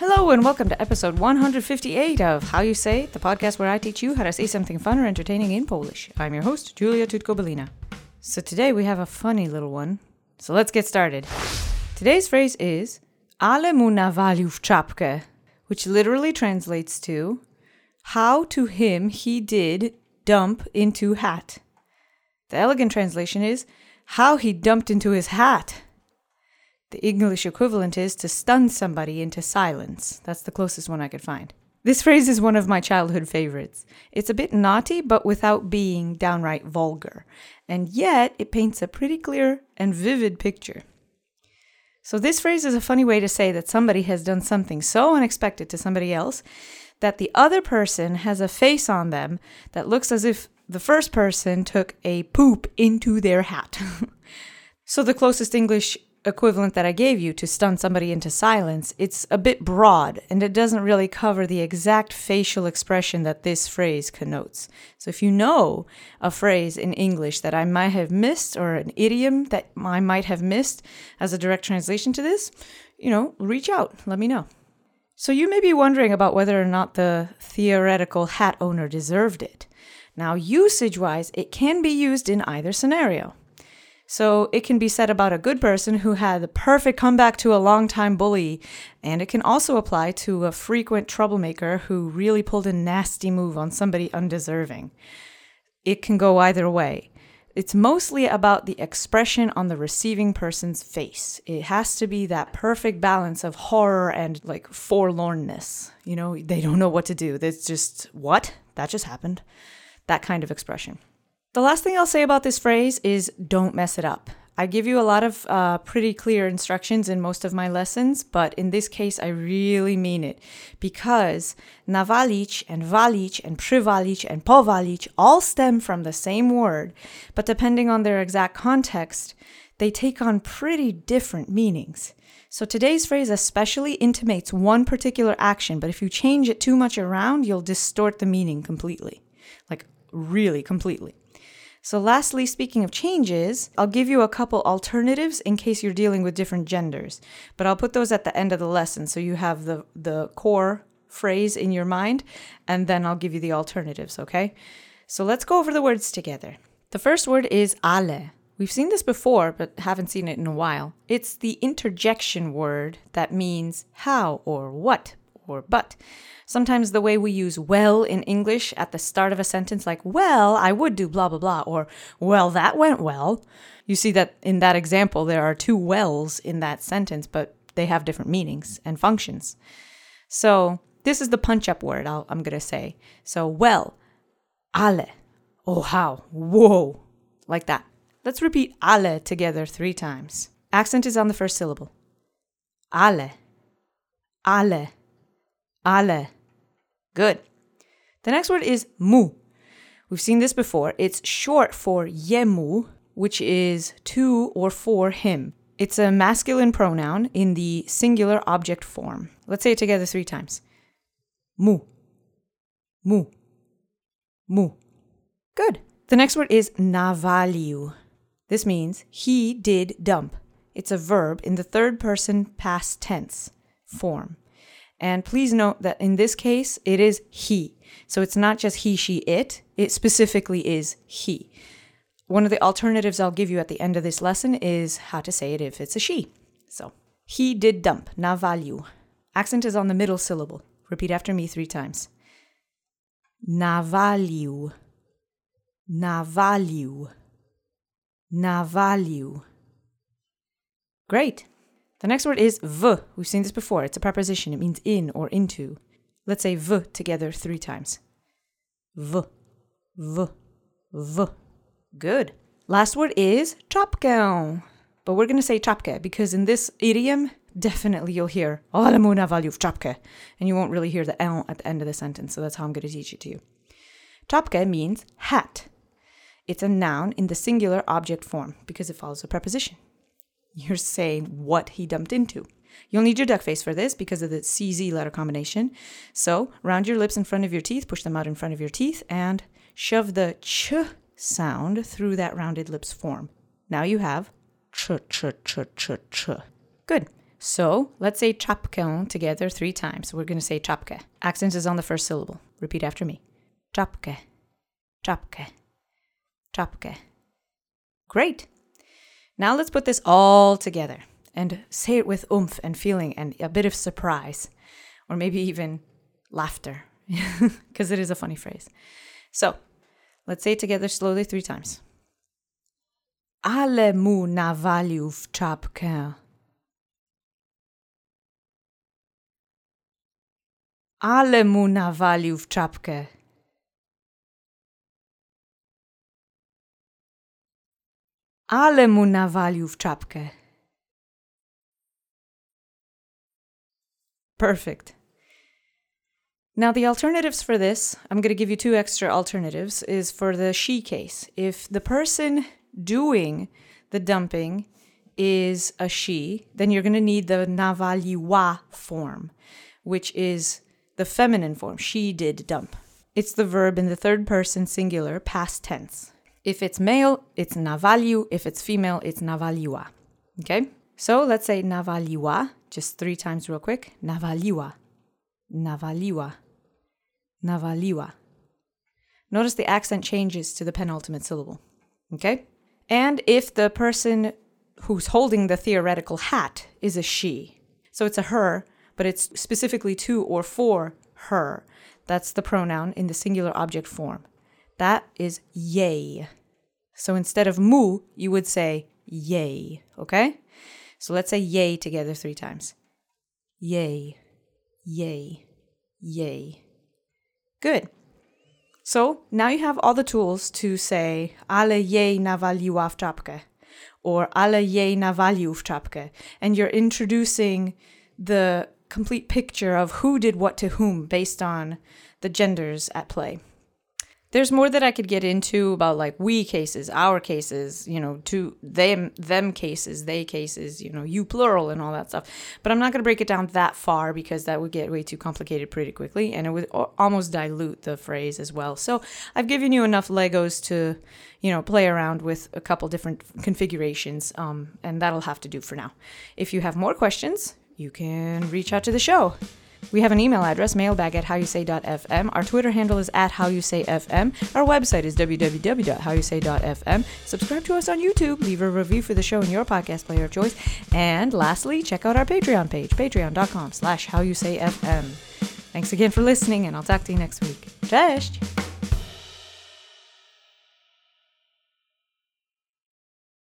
Hello and welcome to episode 158 of How You Say the podcast where I teach you how to say something fun or entertaining in Polish. I'm your host, Julia Tutko-Belina. So today we have a funny little one. So let's get started. Today's phrase is Ale mu nawalił w czapkę, which literally translates to how to him he did dump into hat. The elegant translation is how he dumped into his hat. The English equivalent is to stun somebody into silence. That's the closest one I could find. This phrase is one of my childhood favorites. It's a bit naughty, but without being downright vulgar. And yet, it paints a pretty clear and vivid picture. So, this phrase is a funny way to say that somebody has done something so unexpected to somebody else that the other person has a face on them that looks as if the first person took a poop into their hat. so, the closest English equivalent that I gave you to stun somebody into silence, it's a bit broad and it doesn't really cover the exact facial expression that this phrase connotes. So if you know a phrase in English that I might have missed or an idiom that I might have missed as a direct translation to this, you know, reach out, let me know. So you may be wondering about whether or not the theoretical hat owner deserved it. Now, usage wise, it can be used in either scenario. So it can be said about a good person who had the perfect comeback to a long-time bully, and it can also apply to a frequent troublemaker who really pulled a nasty move on somebody undeserving. It can go either way. It's mostly about the expression on the receiving person's face. It has to be that perfect balance of horror and like forlornness. You know, they don't know what to do. It's just, what? That just happened. That kind of expression. The last thing I'll say about this phrase is don't mess it up. I give you a lot of uh, pretty clear instructions in most of my lessons, but in this case, I really mean it because nawalić and walić and przywalić and powalić all stem from the same word, but depending on their exact context, they take on pretty different meanings. So today's phrase especially intimates one particular action, but if you change it too much around, you'll distort the meaning completely. Like, really completely. So, lastly, speaking of changes, I'll give you a couple alternatives in case you're dealing with different genders, but I'll put those at the end of the lesson so you have the, the core phrase in your mind, and then I'll give you the alternatives, okay? So, let's go over the words together. The first word is ale. We've seen this before, but haven't seen it in a while. It's the interjection word that means how or what or but. Sometimes the way we use well in English at the start of a sentence, like, well, I would do blah, blah, blah, or well, that went well. You see that in that example, there are two wells in that sentence, but they have different meanings and functions. So this is the punch up word i am going to say. So, well, ale. Oh, how. Whoa. Like that. Let's repeat ale together three times. Accent is on the first syllable. Ale. Ale. Ale. Good. The next word is mu. We've seen this before. It's short for jemu, which is to or for him. It's a masculine pronoun in the singular object form. Let's say it together three times. Mu. Mu. Mu. Good. The next word is nawalił. This means he did dump. It's a verb in the third person past tense form. And please note that in this case, it is he. So it's not just he, she, it. It specifically is he. One of the alternatives I'll give you at the end of this lesson is how to say it if it's a she. So, he did dump, na nawalił. Accent is on the middle syllable. Repeat after me three times. Na Nawalił. Na Nawalił. Na Nawalił. Great. The next word is w. We've seen this before. It's a preposition. It means in or into. Let's say w together three times. W, w, w. Good. Last word is czapkę. But we're going to say czapkę because in this idiom, definitely you'll hear ale mu nawalił. And you won't really hear the L at the end of the sentence. So that's how I'm going to teach it to you. Czapkę means hat. It's a noun in the singular object form because it follows a preposition. You're saying what he dumped into. You'll need your duck face for this because of the CZ letter combination. So round your lips in front of your teeth, push them out in front of your teeth, and shove the ch sound through that rounded lips form. Now you have ch ch ch ch ch. Good. So let's say czapkę together three times. We're going to say czapkę. Accent is on the first syllable. Repeat after me. Czapkę, czapkę, czapkę. Great. Now let's put this all together and say it with oomph and feeling and a bit of surprise, or maybe even laughter, because it is a funny phrase. So let's say it together slowly three times. Ale mu nawalił w czapkę. Ale mu nawalił w czapkę. Ale mu nawalił w czapkę. Perfect. Now, the alternatives for this, I'm going to give you two extra alternatives, is for the she case. If the person doing the dumping is a she, then you're going to need the nawaliła form, which is the feminine form. She did dump. It's the verb in the third person singular, past tense. If it's male, it's nawalił. If it's female, it's nawaliła. Okay? So let's say nawaliła, just three times real quick. Nawaliła. Nawaliła. Nawaliła. Notice the accent changes to the penultimate syllable. Okay? And if the person who's holding the theoretical hat is a she, so it's a her, but it's specifically to or for her, that's the pronoun in the singular object form. That is jej. So instead of mu, you would say jej. Okay? So let's say jej together three times. Jej, jej, jej. Good. So now you have all the tools to say ale jej nawaliła w czapkę or ale jej nawalił w czapkę. And you're introducing the complete picture of who did what to whom based on the genders at play. There's more that I could get into about like we cases, our cases, you know, to them them cases, they cases, you know, you plural and all that stuff. But I'm not going to break it down that far because that would get way too complicated pretty quickly and it would almost dilute the phrase as well. So, I've given you enough Legos to, you know, play around with a couple different configurations um, and that'll have to do for now. If you have more questions, you can reach out to the show. We have an email address, mailbag at howyousay.fm. Our Twitter handle is at howyousayfm. Our website is www.howyousay.fm. Subscribe to us on YouTube. Leave a review for the show in your podcast player of choice. And lastly, check out our Patreon page, patreon.com slash howyousayfm. Thanks again for listening, and I'll talk to you next week. Cześć!